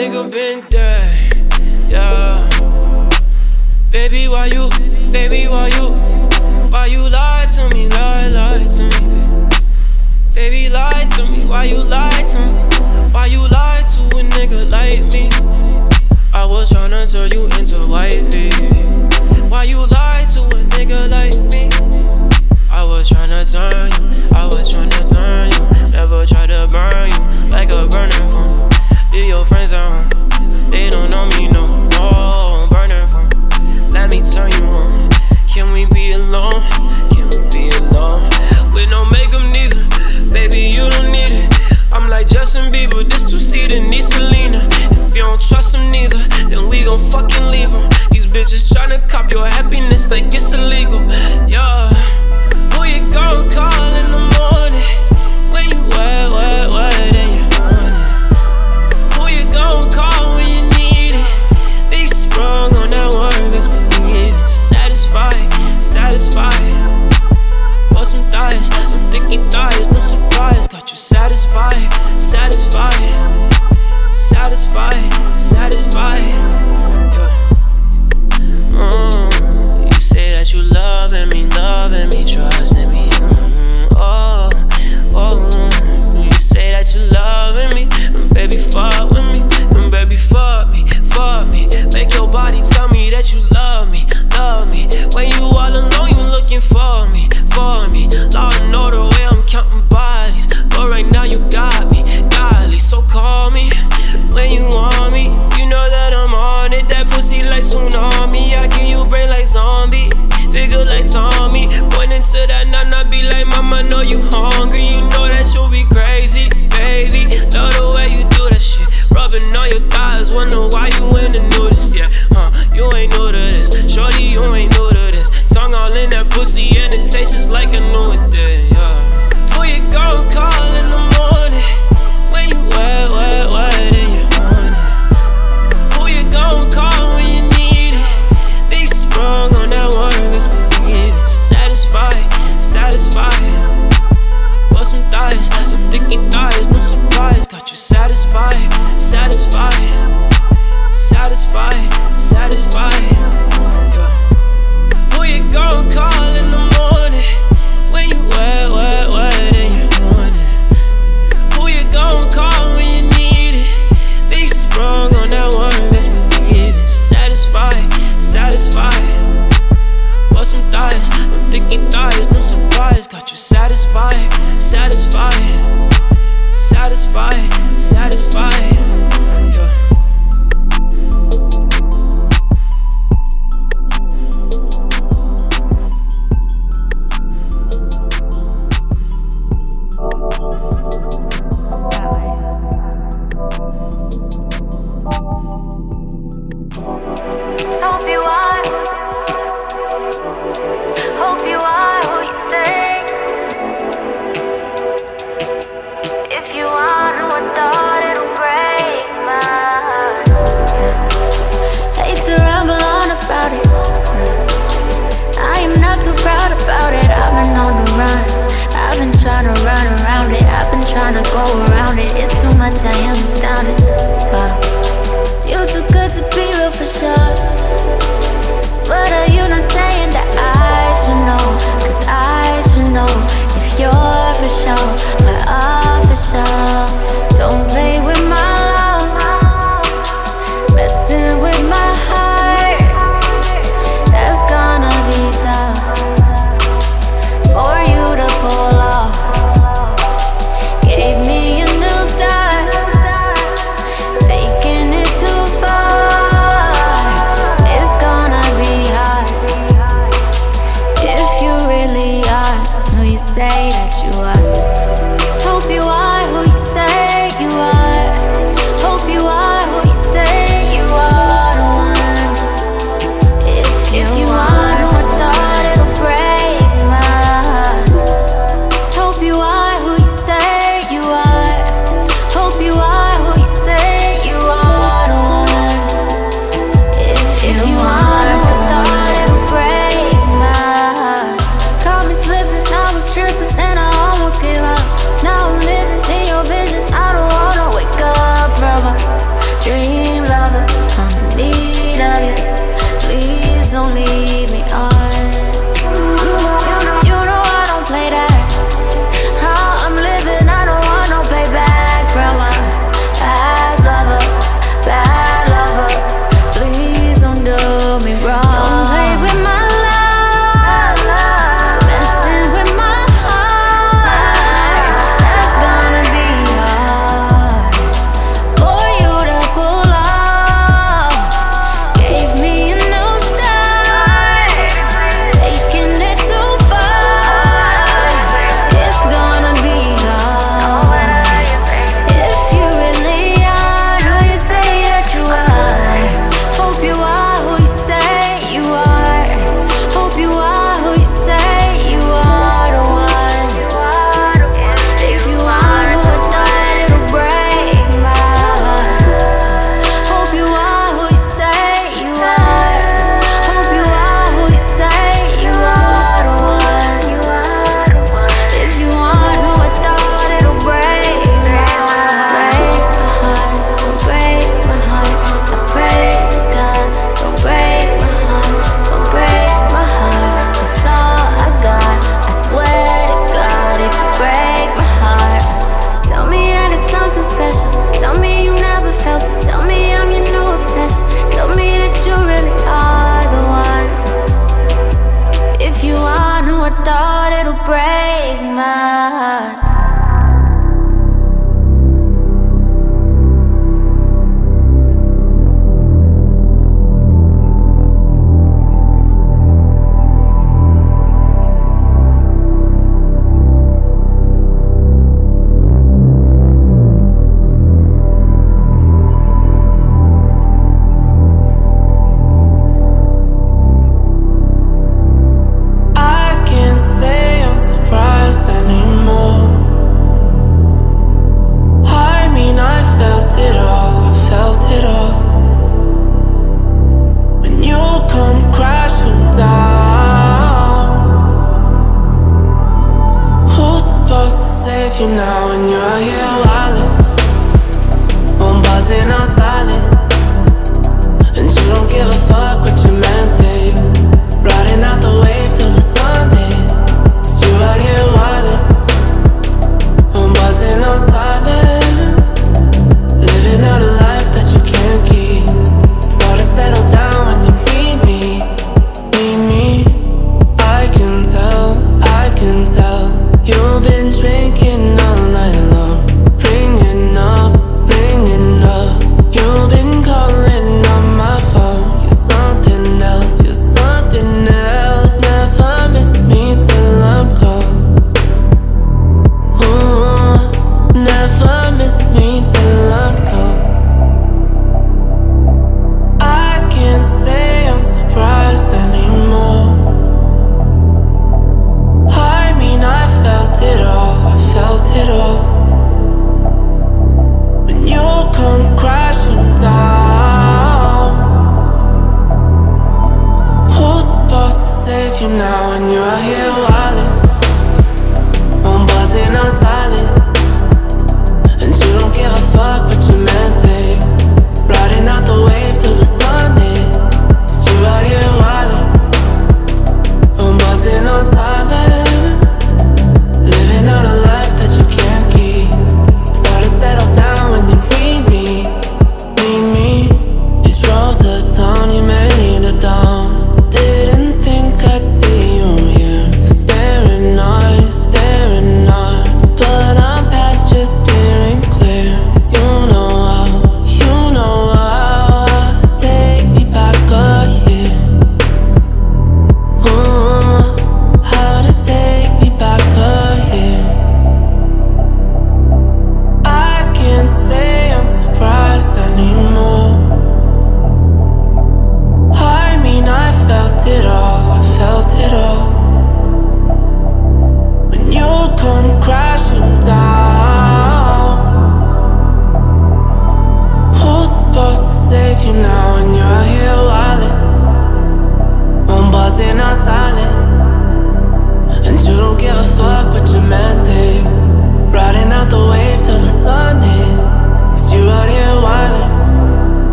nigga been dead, yeah. Baby, why you, baby, why you, why you lie to me, lie, lie to me, baby, baby lie to me, why you lie to me, why you lie to a nigga like me? I was tryna turn you into wifey. Why you lie to a nigga like me? I was tryna turn you, I was tryna turn you, never try to burn you like a burning phone your friends around. They don't know me no more. Burner phone, let me turn you on. Can we be alone? Can we be alone? We don't make them neither. Baby, you don't need it. I'm like Justin Bieber, this two seater needs Selena. If you don't trust him neither, then we gon' fucking leave him. These bitches tryna cop your happiness like it's illegal.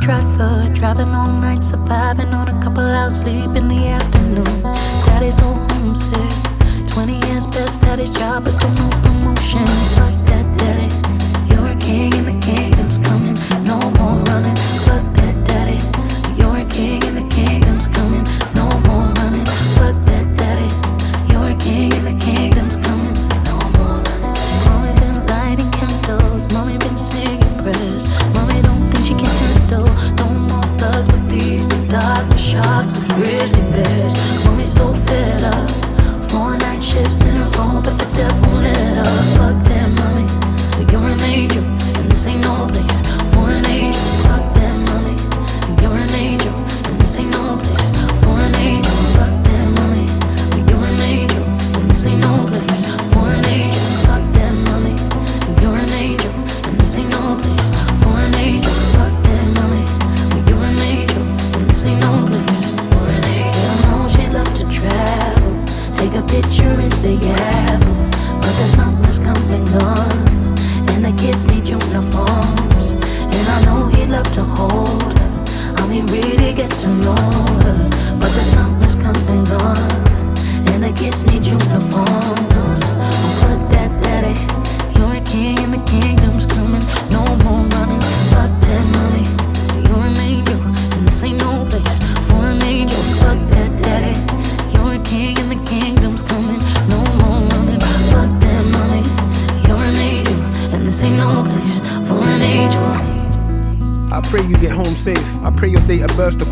driver, driving all night, surviving on a couple hours sleep in the afternoon. Daddy's so homesick. 20 years past daddy's job, is still no promotion. Fuck that daddy.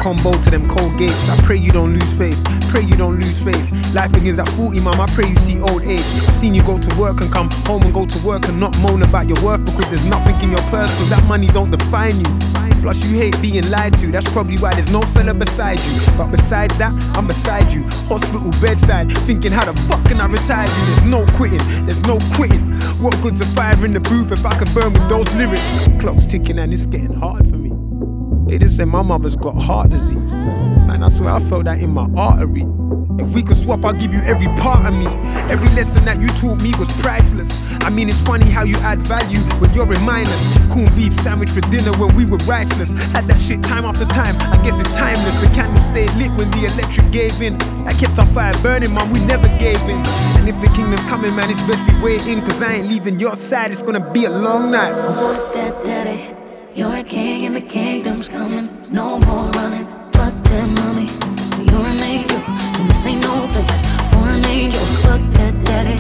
Combo to them cold gates. I pray you don't lose faith. Pray you don't lose faith. Life begins at 40, mom. I pray you see old age. I've seen you go to work and come home and go to work and not moan about your worth because there's nothing in your purse. Cause that money don't define you. Plus, you hate being lied to. That's probably why there's no fella beside you. But besides that, I'm beside you. Hospital bedside, thinking how the fuck can I retire you? There's no quitting, there's no quitting. What good's a fire in the booth if I can burn with those lyrics? Clock's ticking and it's getting hard. They just say my mother's got heart disease. Man, I swear I felt that in my artery. If we could swap, I'll give you every part of me. Every lesson that you taught me was priceless. I mean, it's funny how you add value when you're in minus. Cool beef sandwich for dinner when we were riceless. Had that shit time after time. I guess it's timeless. The candle stayed lit when the electric gave in. I kept our fire burning, man. We never gave in. And if the kingdom's coming, man, it's best we wait in. Cause I ain't leaving your side. It's gonna be a long night. That daddy. You're a king and the kingdom's coming. No more running. Fuck that money. You're an angel, and this ain't no place for an angel. Fuck that daddy.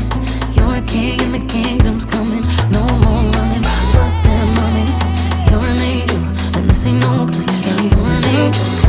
You're a king and the kingdom's coming. No more running. Fuck that money. You're an angel, and this ain't no place for an angel.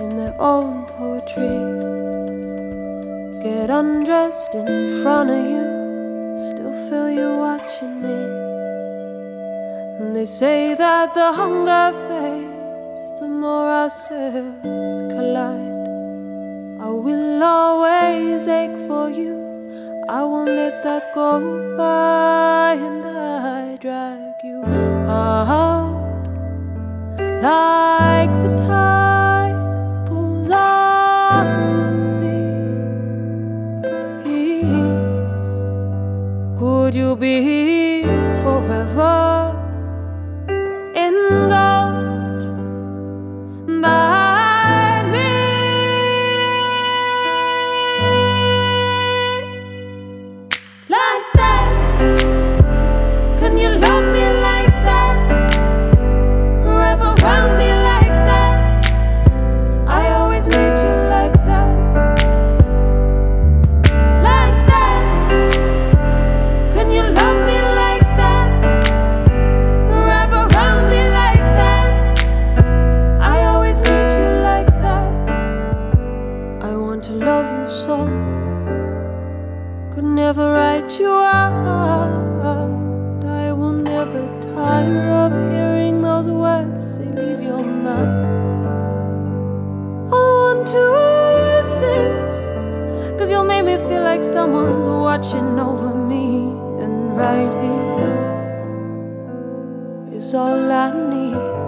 in their own poetry. Get undressed in front of you, still feel you watching me. And they say that the hunger fades the more our souls collide. I will always ache for you. I won't let that go by, and I drag you out like the tide. to be like someone's watching over me, and right here is all I need.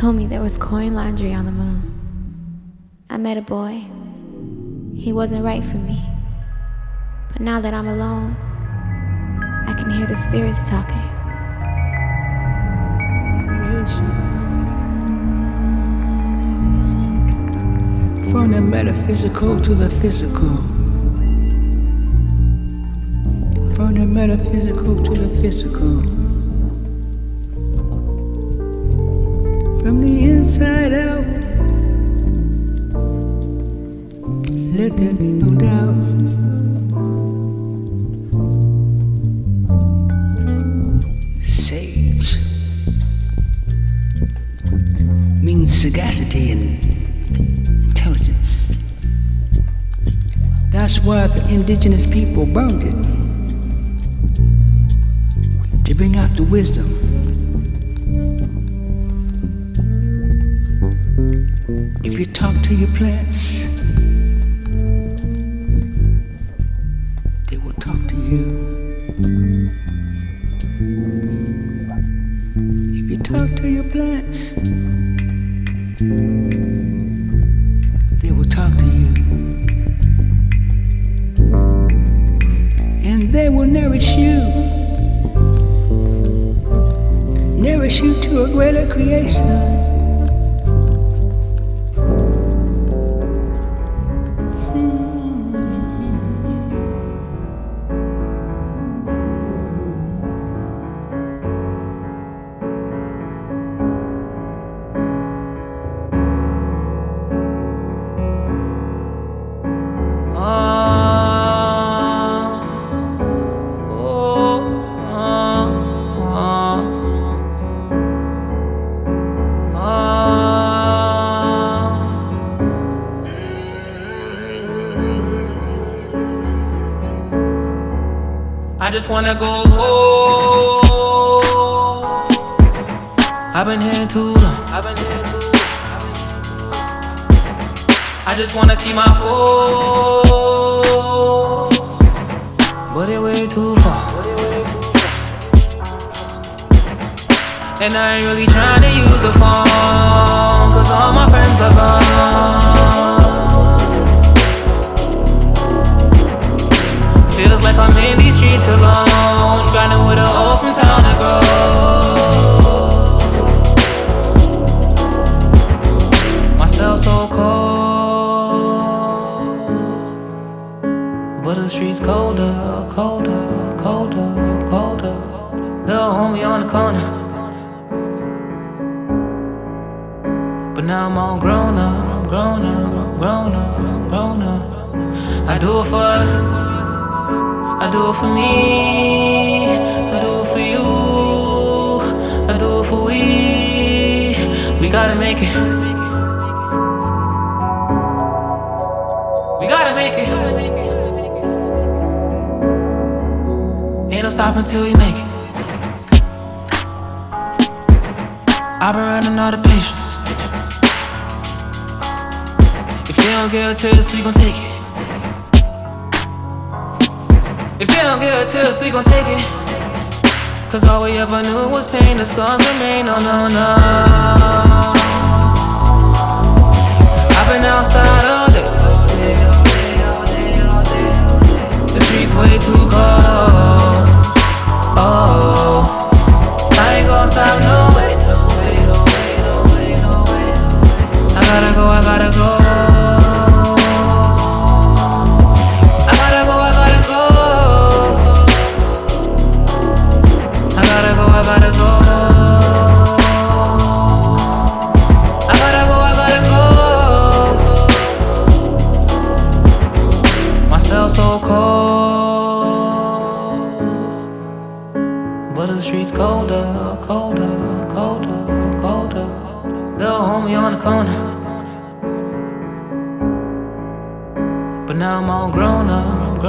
Told me there was coin laundry on the moon. I met a boy. He wasn't right for me. But now that I'm alone, I can hear the spirits talking. From the metaphysical to the physical. from the metaphysical to the physical. Nourish you nourish you to a greater creation. Wanna go home. I've been here too long. I've been here too long. I just wanna see my home, but it way too far. And I ain't really trying to use the phone, cause all my friends are gone. Streets alone, grinding with a hoe from town to grow. My cell so cold, but the streets colder, colder, colder, colder. Little homie on the corner, but now I'm all grown up, grown up, grown up, grown up. I do it for us. I do it for me, I do it for you, I do it for we. We gotta make it. We gotta make it. Ain't no stopping we make it. I've been running out of patience. If they don't get it to us, we gon' take it. If they don't give it to us, we gon' take it. Cause all we ever knew was pain, the scars remain. Oh no, no. I've been outside all day. The streets way too cold. Oh, I ain't gon' stop no way. I gotta go, I gotta go.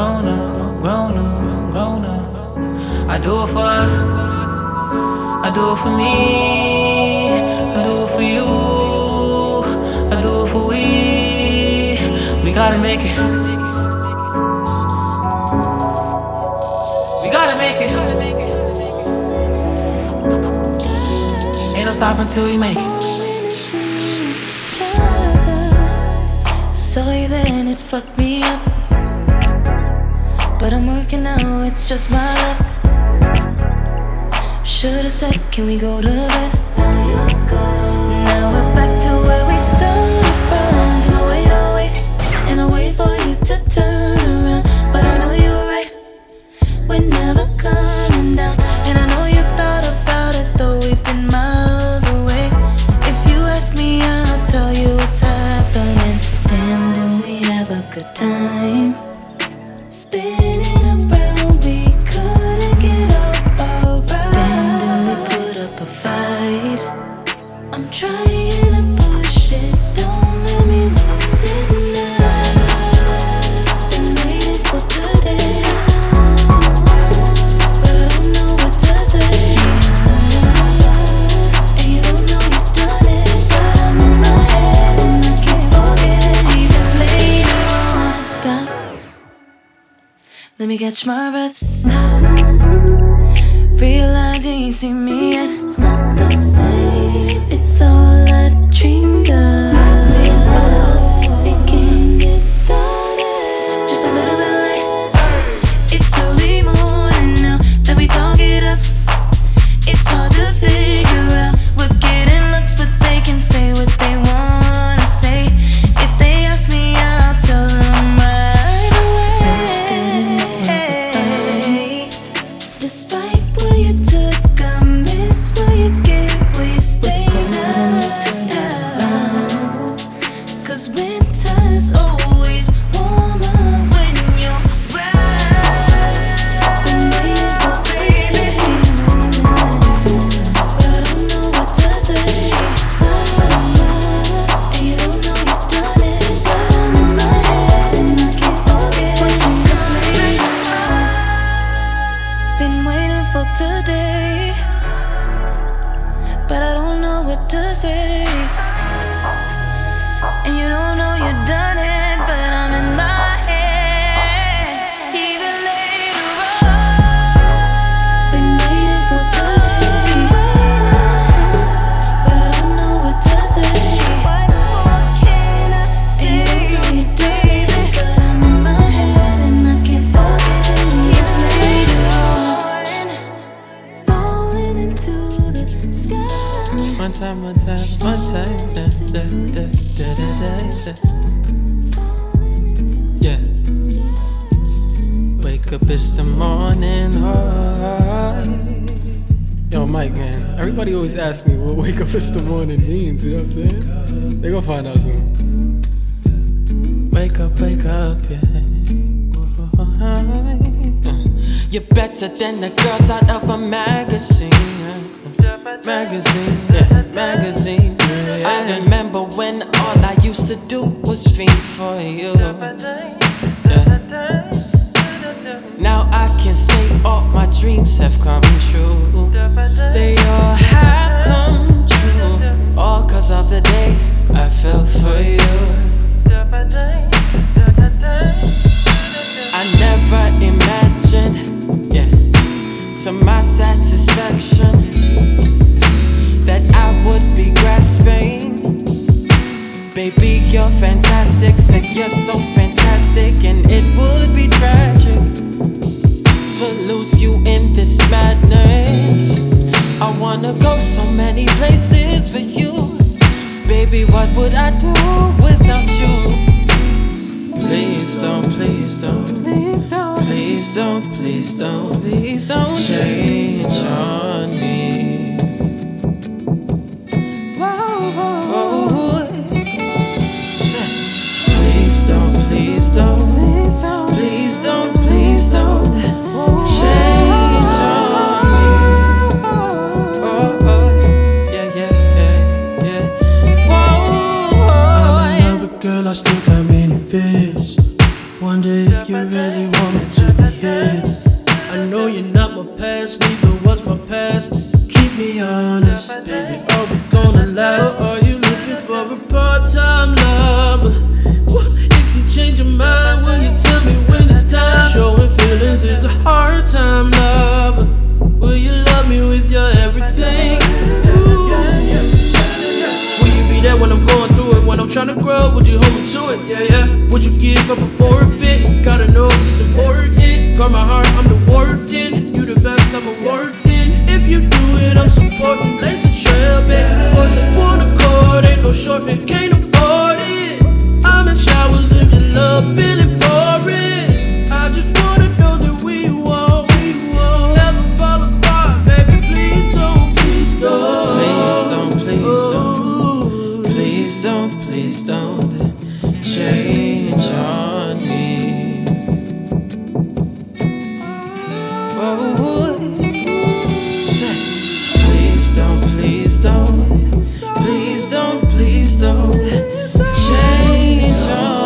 grown up, I'm grown up, I'm grown up. I do it for us, I do it for me, I do it for you, I do it for we. We gotta make it. We gotta make it. Ain't no stopping till we make it. Saw you then, it fucked me up but I'm working now, it's just my luck. Should've said, can we go to bed? Now you go. now we're back to where we started. me catch my breath. Realize you ain't seen me yet. It's not the same. It's all a dream. magazine, magazine. Yeah. I remember when all I used to do was fiend for you. Yeah. Now I can say all my dreams have come true. They all have come true. All cause of the day I fell for you. I never imagined, yeah, to my satisfaction that I would be grasping. Baby, you're fantastic, said you're so fantastic, and it would be tragic to lose you in this madness. I wanna go so many places with you. Baby, what would I do without you? Please don't, please don't, please don't, please don't, please don't, please don't change on me. up a forfeit. Gotta know if it's important. Guard my heart, I'm the warden. You the best, I'm a warden. If you do it, I'm supporting. Blaze a trail, baby. For the water cord, ain't no shortening. Can't afford it. I'm in showers, if living love, feeling boring. I just wanna know that we won't, we won't ever fall apart, baby. Please don't, please don't. Please don't, please don't. Oh. Please don't, please don't. Please don't change on me. Oh, say, please don't, please don't, please don't, please don't change on. me.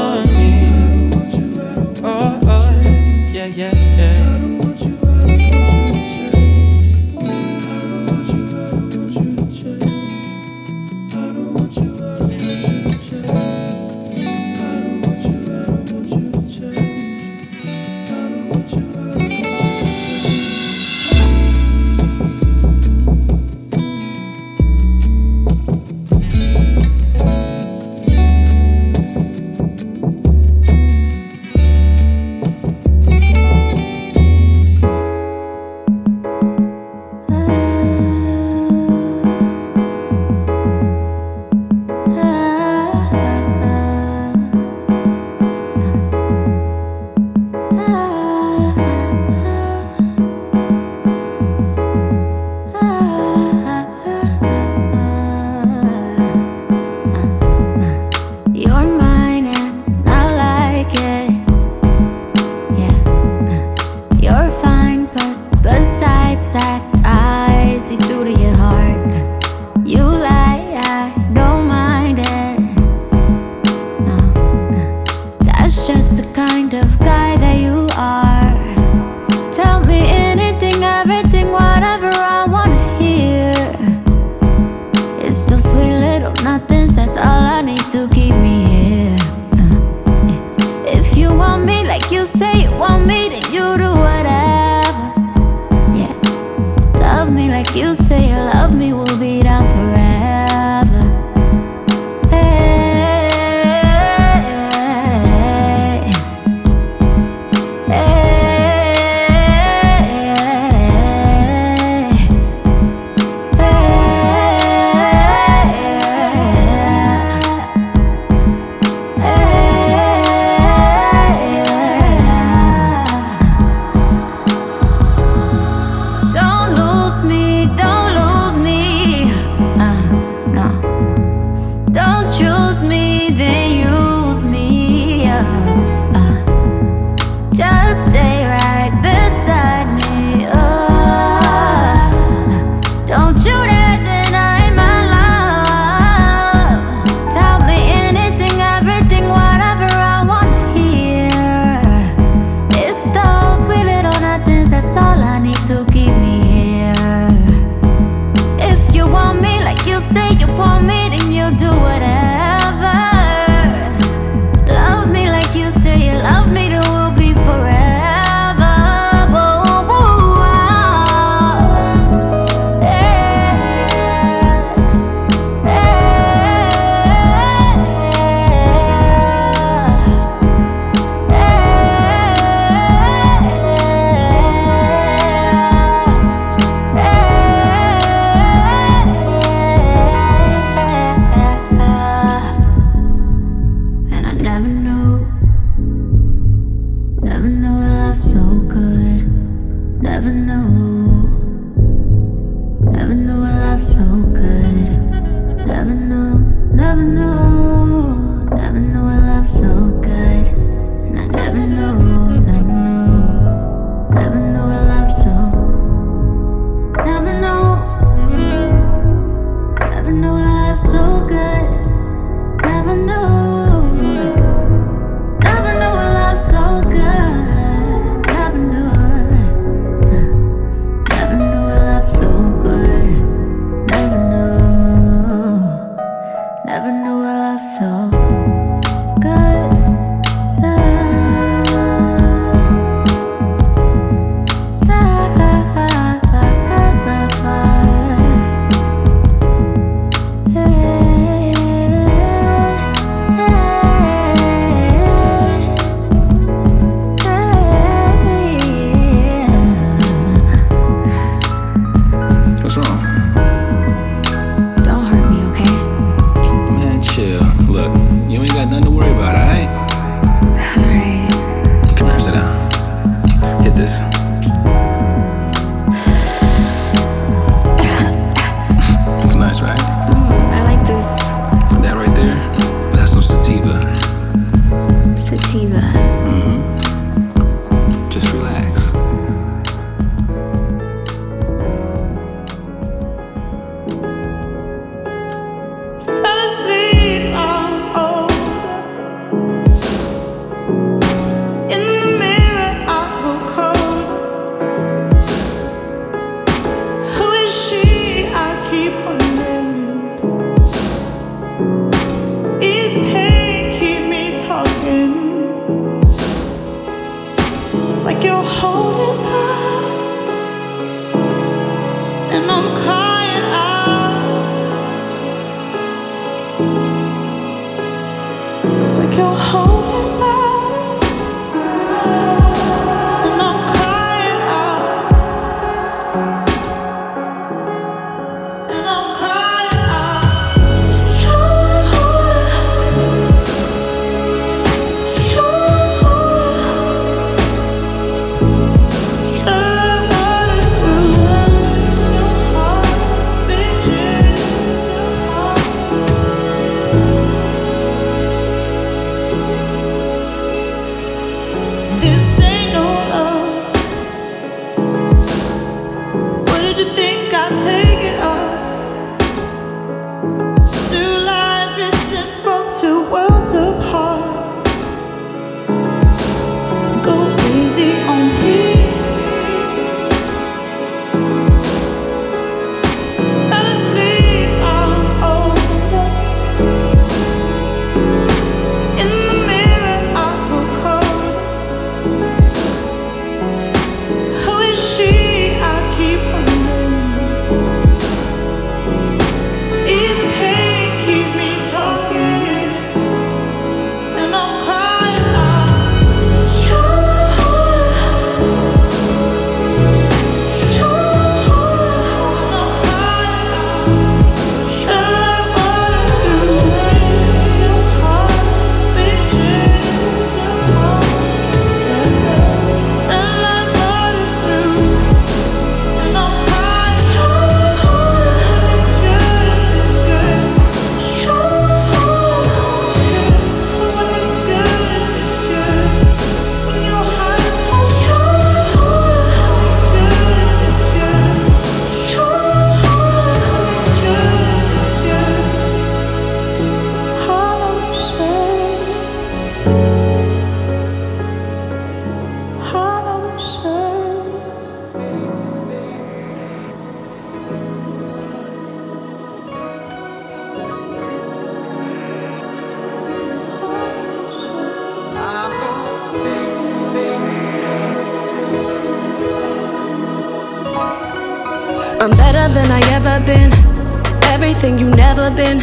ever been.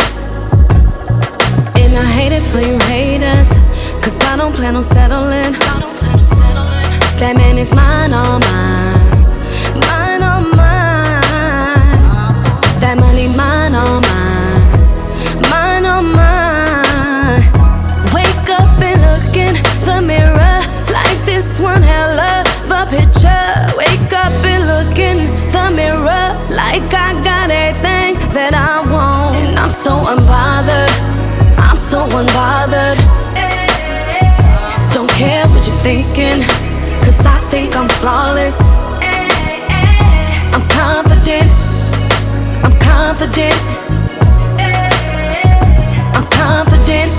And I hate it for you haters, cause I don't plan on settling. That man is my. I'm so unbothered. I'm so unbothered. Don't care what you're thinking, cause I think I'm flawless. I'm confident. I'm confident. I'm confident.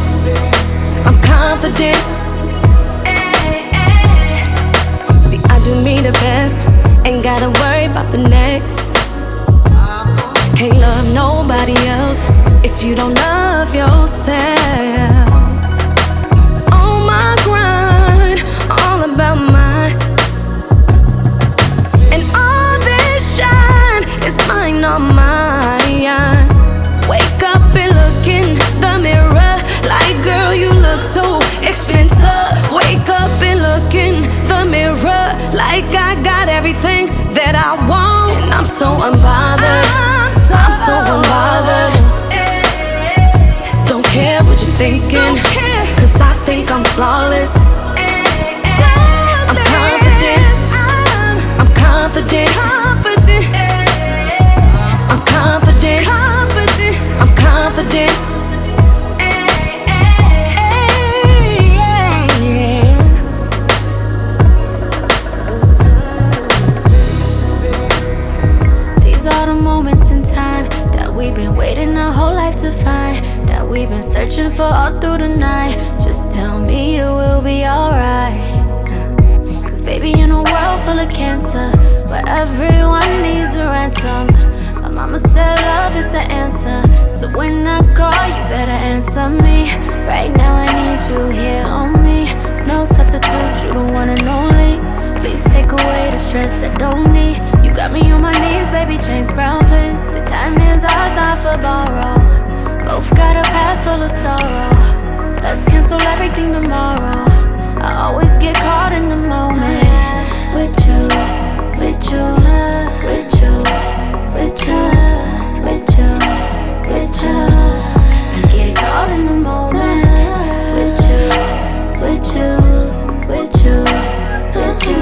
I'm confident. See, I do me the best. Ain't gotta worry about the next. Can't love nobody else if you don't love yourself. On my grind, all about mine. And all this shine is mine, all mine. Wake up and look in the mirror. Like, girl, you look so expensive. Wake up and look in the mirror. Like, I got everything that I want. And I'm so unbothered. I I'm so unbothered. Don't care what you're thinking, cause I think I'm flawless. I'm confident. I'm confident. I'm confident. I'm confident. We've been searching for all through the night. Just tell me that we'll be alright. Cause, baby, in a world full of cancer, where everyone needs a ransom. My mama said love is the answer. So, when I call, you better answer me. Right now, I need you here on me. No substitute, you don't wanna. Please take away the stress I don't need. You got me on my knees, baby, change brown, please. The time is ours, not for borrow. Both got a past full of sorrow. Let's cancel everything tomorrow. I always get caught in the moment. With you, with you, with you, with you, with you, with you. I get caught in the moment. With you, with you, with you, with you,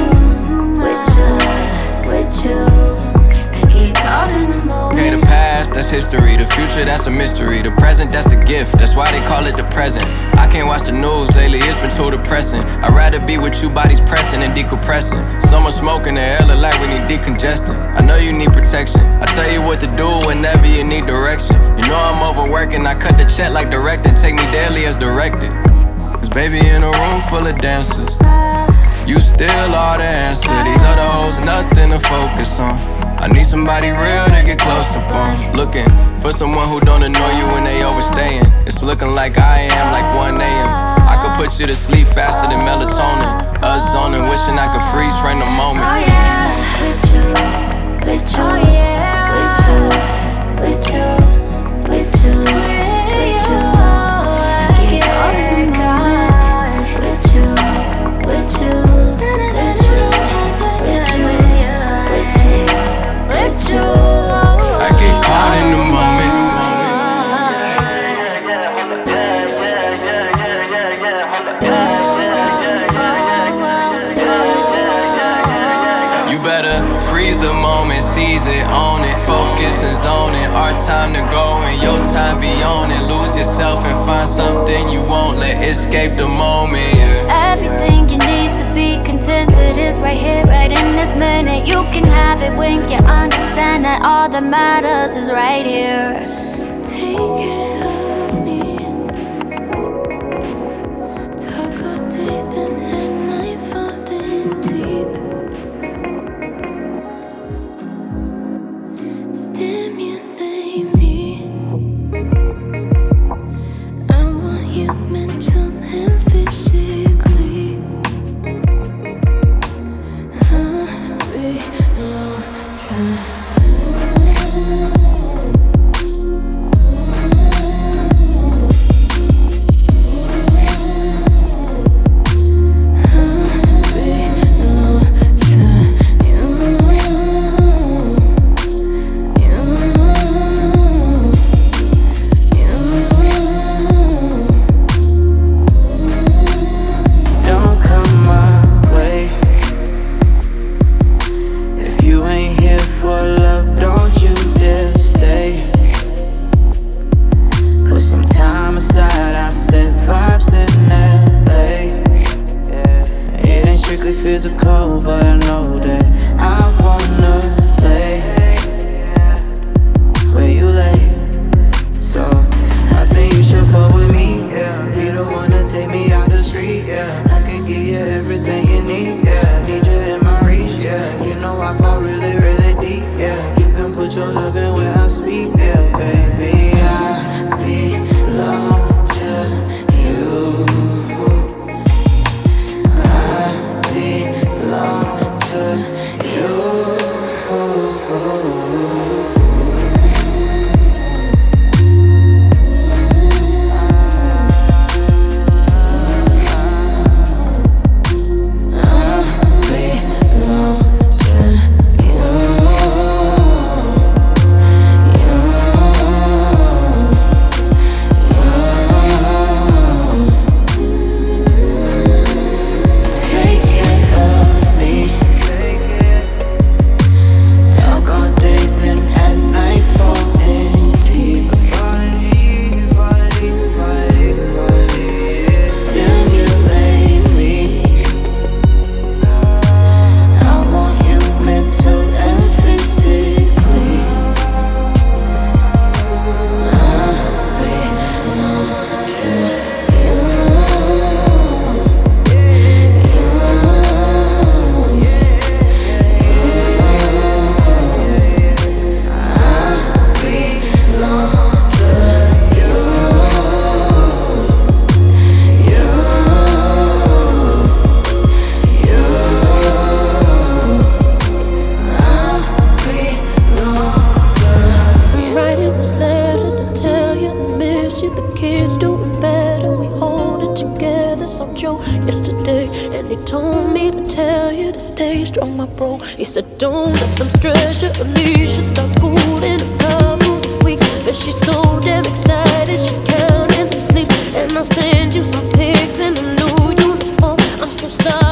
with you, with you. Past, that's history. The future, that's a mystery. The present, that's a gift. That's why they call it the present. I can't watch the news lately, it's been too depressing. I'd rather be with you, bodies pressing and decompressing. Summer smoke in the air look like we need decongestant. I know you need protection. I tell you what to do whenever you need direction. You know I'm overworking, I cut the check like directing. Take me daily as directed. Cause baby, in a room full of dancers. You still are the answer. These other hoes, nothing to focus on. I need somebody real to get close to upon. Looking for someone who don't annoy you when they overstaying. It's looking like I am, like 1 a.m. I could put you to sleep faster than melatonin. Us zoning, wishing I could freeze frame the moment. Oh yeah, with you, with you, yeah. with you, with you, zone it. Our time to go and your time be on it. Lose yourself and find something you won't let escape the moment. Yeah. Everything you need to be contented is right here, right in this minute. You can have it when you understand that all that matters is right here. Take care I'm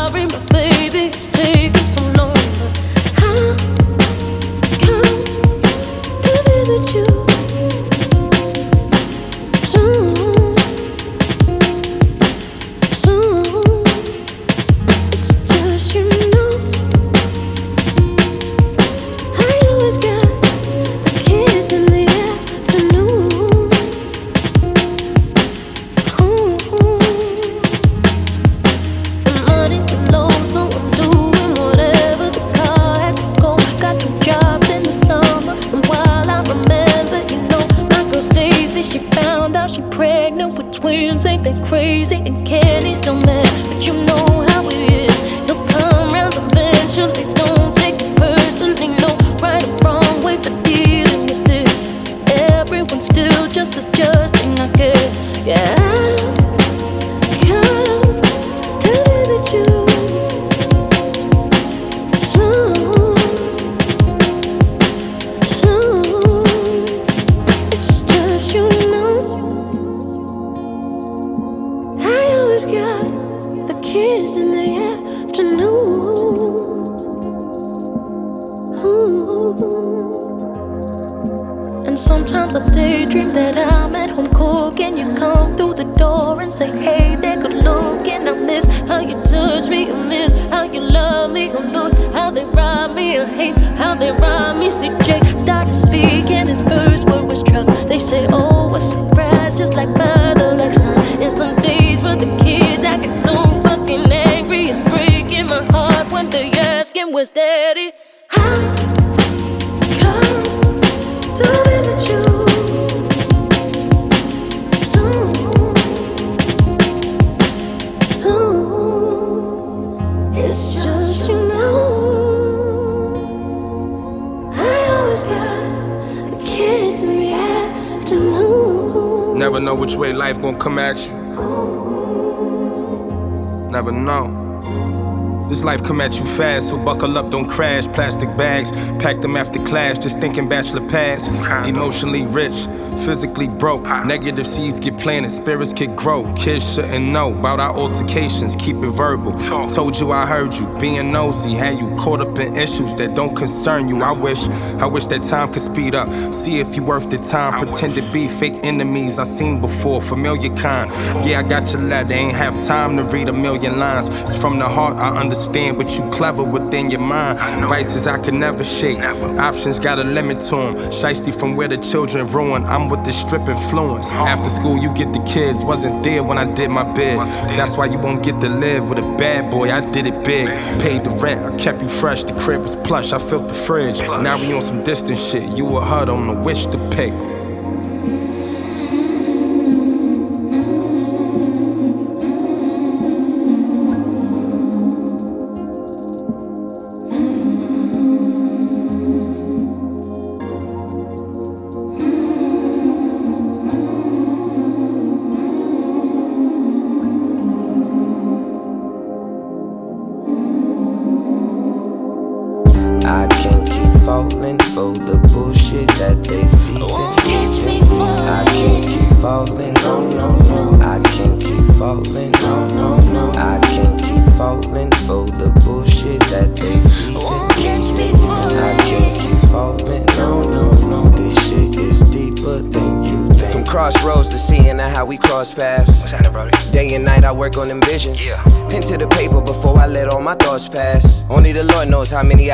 buckle up, don't crash. Plastic bags, pack them after class, just thinking bachelor pads. Emotionally rich, physically broke. Negative seeds get planted, spirits get grow. Kids shouldn't know about our altercations, keep it verbal. Told you I heard you, being nosy, had you caught up in issues that don't concern you. I wish, I wish that time could speed up. See if you worth the time. Pretend to be fake enemies I seen before, familiar kind. Yeah, I got your letter, ain't have time to read a million lines. It's from the heart, I understand, but you clever within your mind. Vices I could never shake. Options got a limit to them. Shiesty from where the children ruin. I'm with the strip influence. After school, you get the kids. Wasn't there when I did my bid. That's why you won't get to live with a bad boy. I did it big. Paid the rent, I kept you fresh. The crib was plush, I filled the fridge. Now we on some distant shit. You a HUD on the which to pick.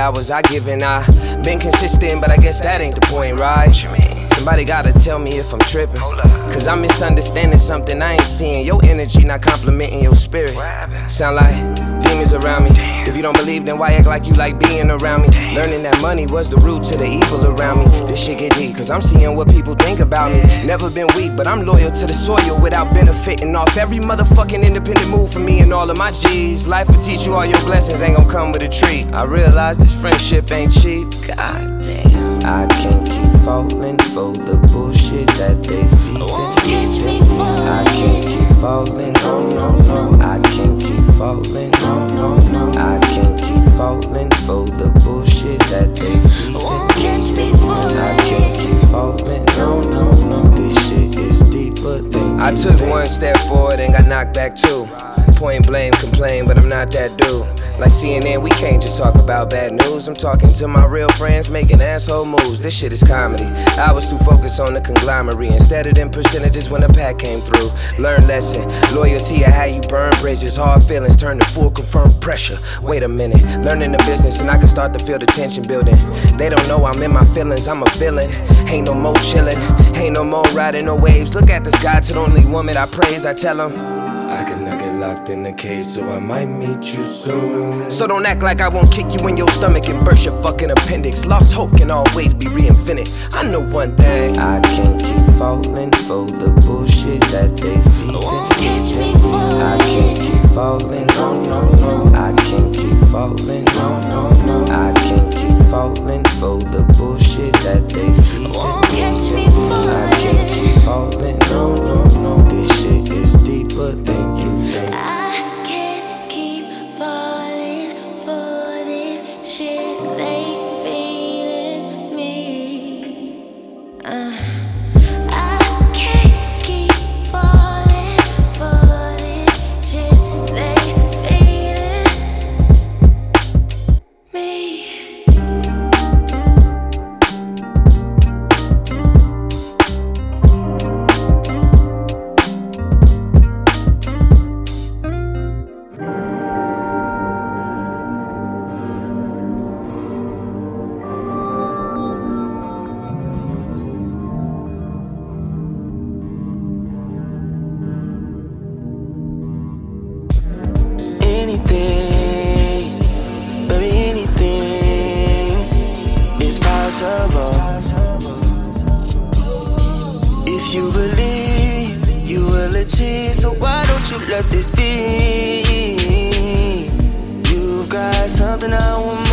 Hours I give and I been consistent, but I guess that ain't the point, right? Somebody gotta tell me if I'm tripping. Cause I'm misunderstanding something I ain't seeing. Your energy not complimenting your spirit. Sound like demons around me. If you don't believe, then why act like you like being around me? Learning that money was the root to the evil around me. This shit get deep, cause I'm seeing what people think about me. Never been weak, but I'm loyal to the soil without benefiting off every motherfucking independent move for me and all of my G's. Life will teach you all your blessings ain't gonna come with a treat. I realize this friendship ain't cheap. God damn. I can't keep falling for the bullshit that they. I can't keep falling, no, no, no. I can't keep falling, no, no, no. I can't keep I took one step forward and got knocked back two. Point blame, complain, but I'm not that dude. Like CNN, we can't just talk about bad news. I'm talking to my real friends making asshole moves. This shit is comedy. I was too focused on the conglomerate instead of them percentages when the pack came through. Learn lesson, loyalty, I how you burn bridges. Hard feelings turn to full confirmed pressure. Wait a minute, learning the business and I can start to feel the tension building. They don't know I'm in my feelings, I'm a villain. Ain't no more chillin', ain't no more riding no waves. Look at the sky to the only woman I praise. I tell them. I cannot get locked in a cage, so I might meet you soon. So don't act like I won't kick you in your stomach and burst your fucking appendix. Lost hope can always be reinvented. I know one thing. I can't keep falling for the bullshit that they feed. Oh, me. I can't keep falling, no, no, no. I can't keep falling, no, no, no. I can't keep falling for the bullshit that they feed. Oh, me. I can't keep falling, no, no, no. This shit is deeper than you think. I If you believe, you will achieve. So why don't you let this be? You've got something I want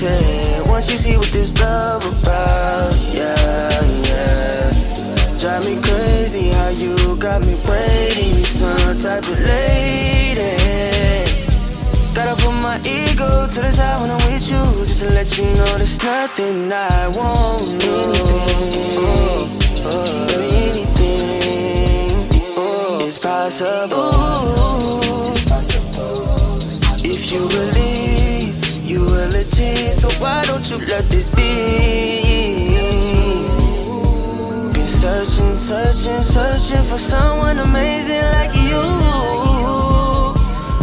disappointed once you see what this love about. Yeah, yeah. Drive me crazy how you got me waiting, some type of lady. Gotta put my ego to the side when I'm with you, just to let you know there's nothing I won't do. Anything, oh, baby, anything oh, is possible. If you believe, you. So why don't you let this be? Been searching, searching, searching for someone amazing like you.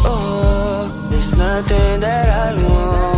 Oh, there's nothing that I won't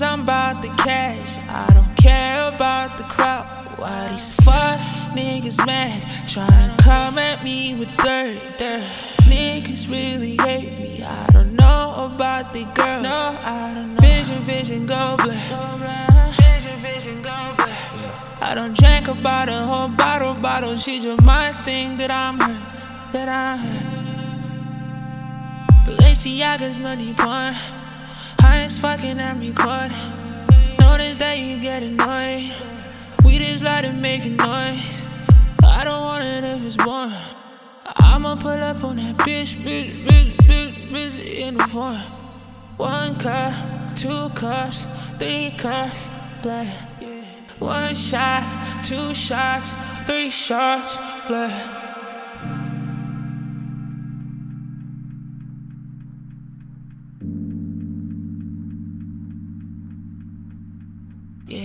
Knows I'm about the cash. I don't care about the clout. Why these fuck niggas mad? Tryna come at me with dirt, dirt. Niggas really hate me. I don't know about the girls. No, I don't know. Vision, vision, go black. Vision, vision, go black. I don't drink about a whole bottle, bottle. She just might thing that I'm hurt, that I hurt. Balenciaga's money point. High as fucking I'm recording. Notice that you get annoyed. We just like to make a noise. I don't want it if it's boring. I'ma pull up on that bitch, bitch, bitch, bitch, bitch in the form. One cup, two cups, three cups, blood. One shot, two shots, three shots, blood.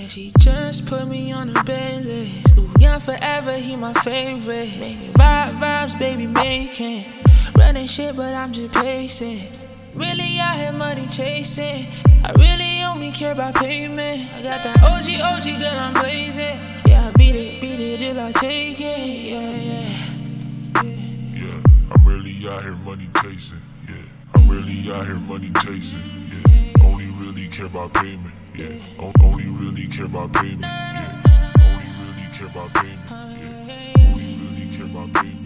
Yeah, she just put me on the bed list. Ooh, young forever, he my favorite. Making vibe vibes, baby, making. Running shit, but I'm just pacing. Really out here money chasing. I really only care about payment. I got that OG, OG, girl, I'm blazing. Yeah, I beat it, beat it till I take it. Yeah, yeah. Yeah, I'm really out here money chasing. Yeah, I'm really out here money chasing. Yeah, only really care about payment. Yeah, only really care about payment. Yeah, only really care about payment. Yeah, only really care about payment. Yeah, only really care about payment.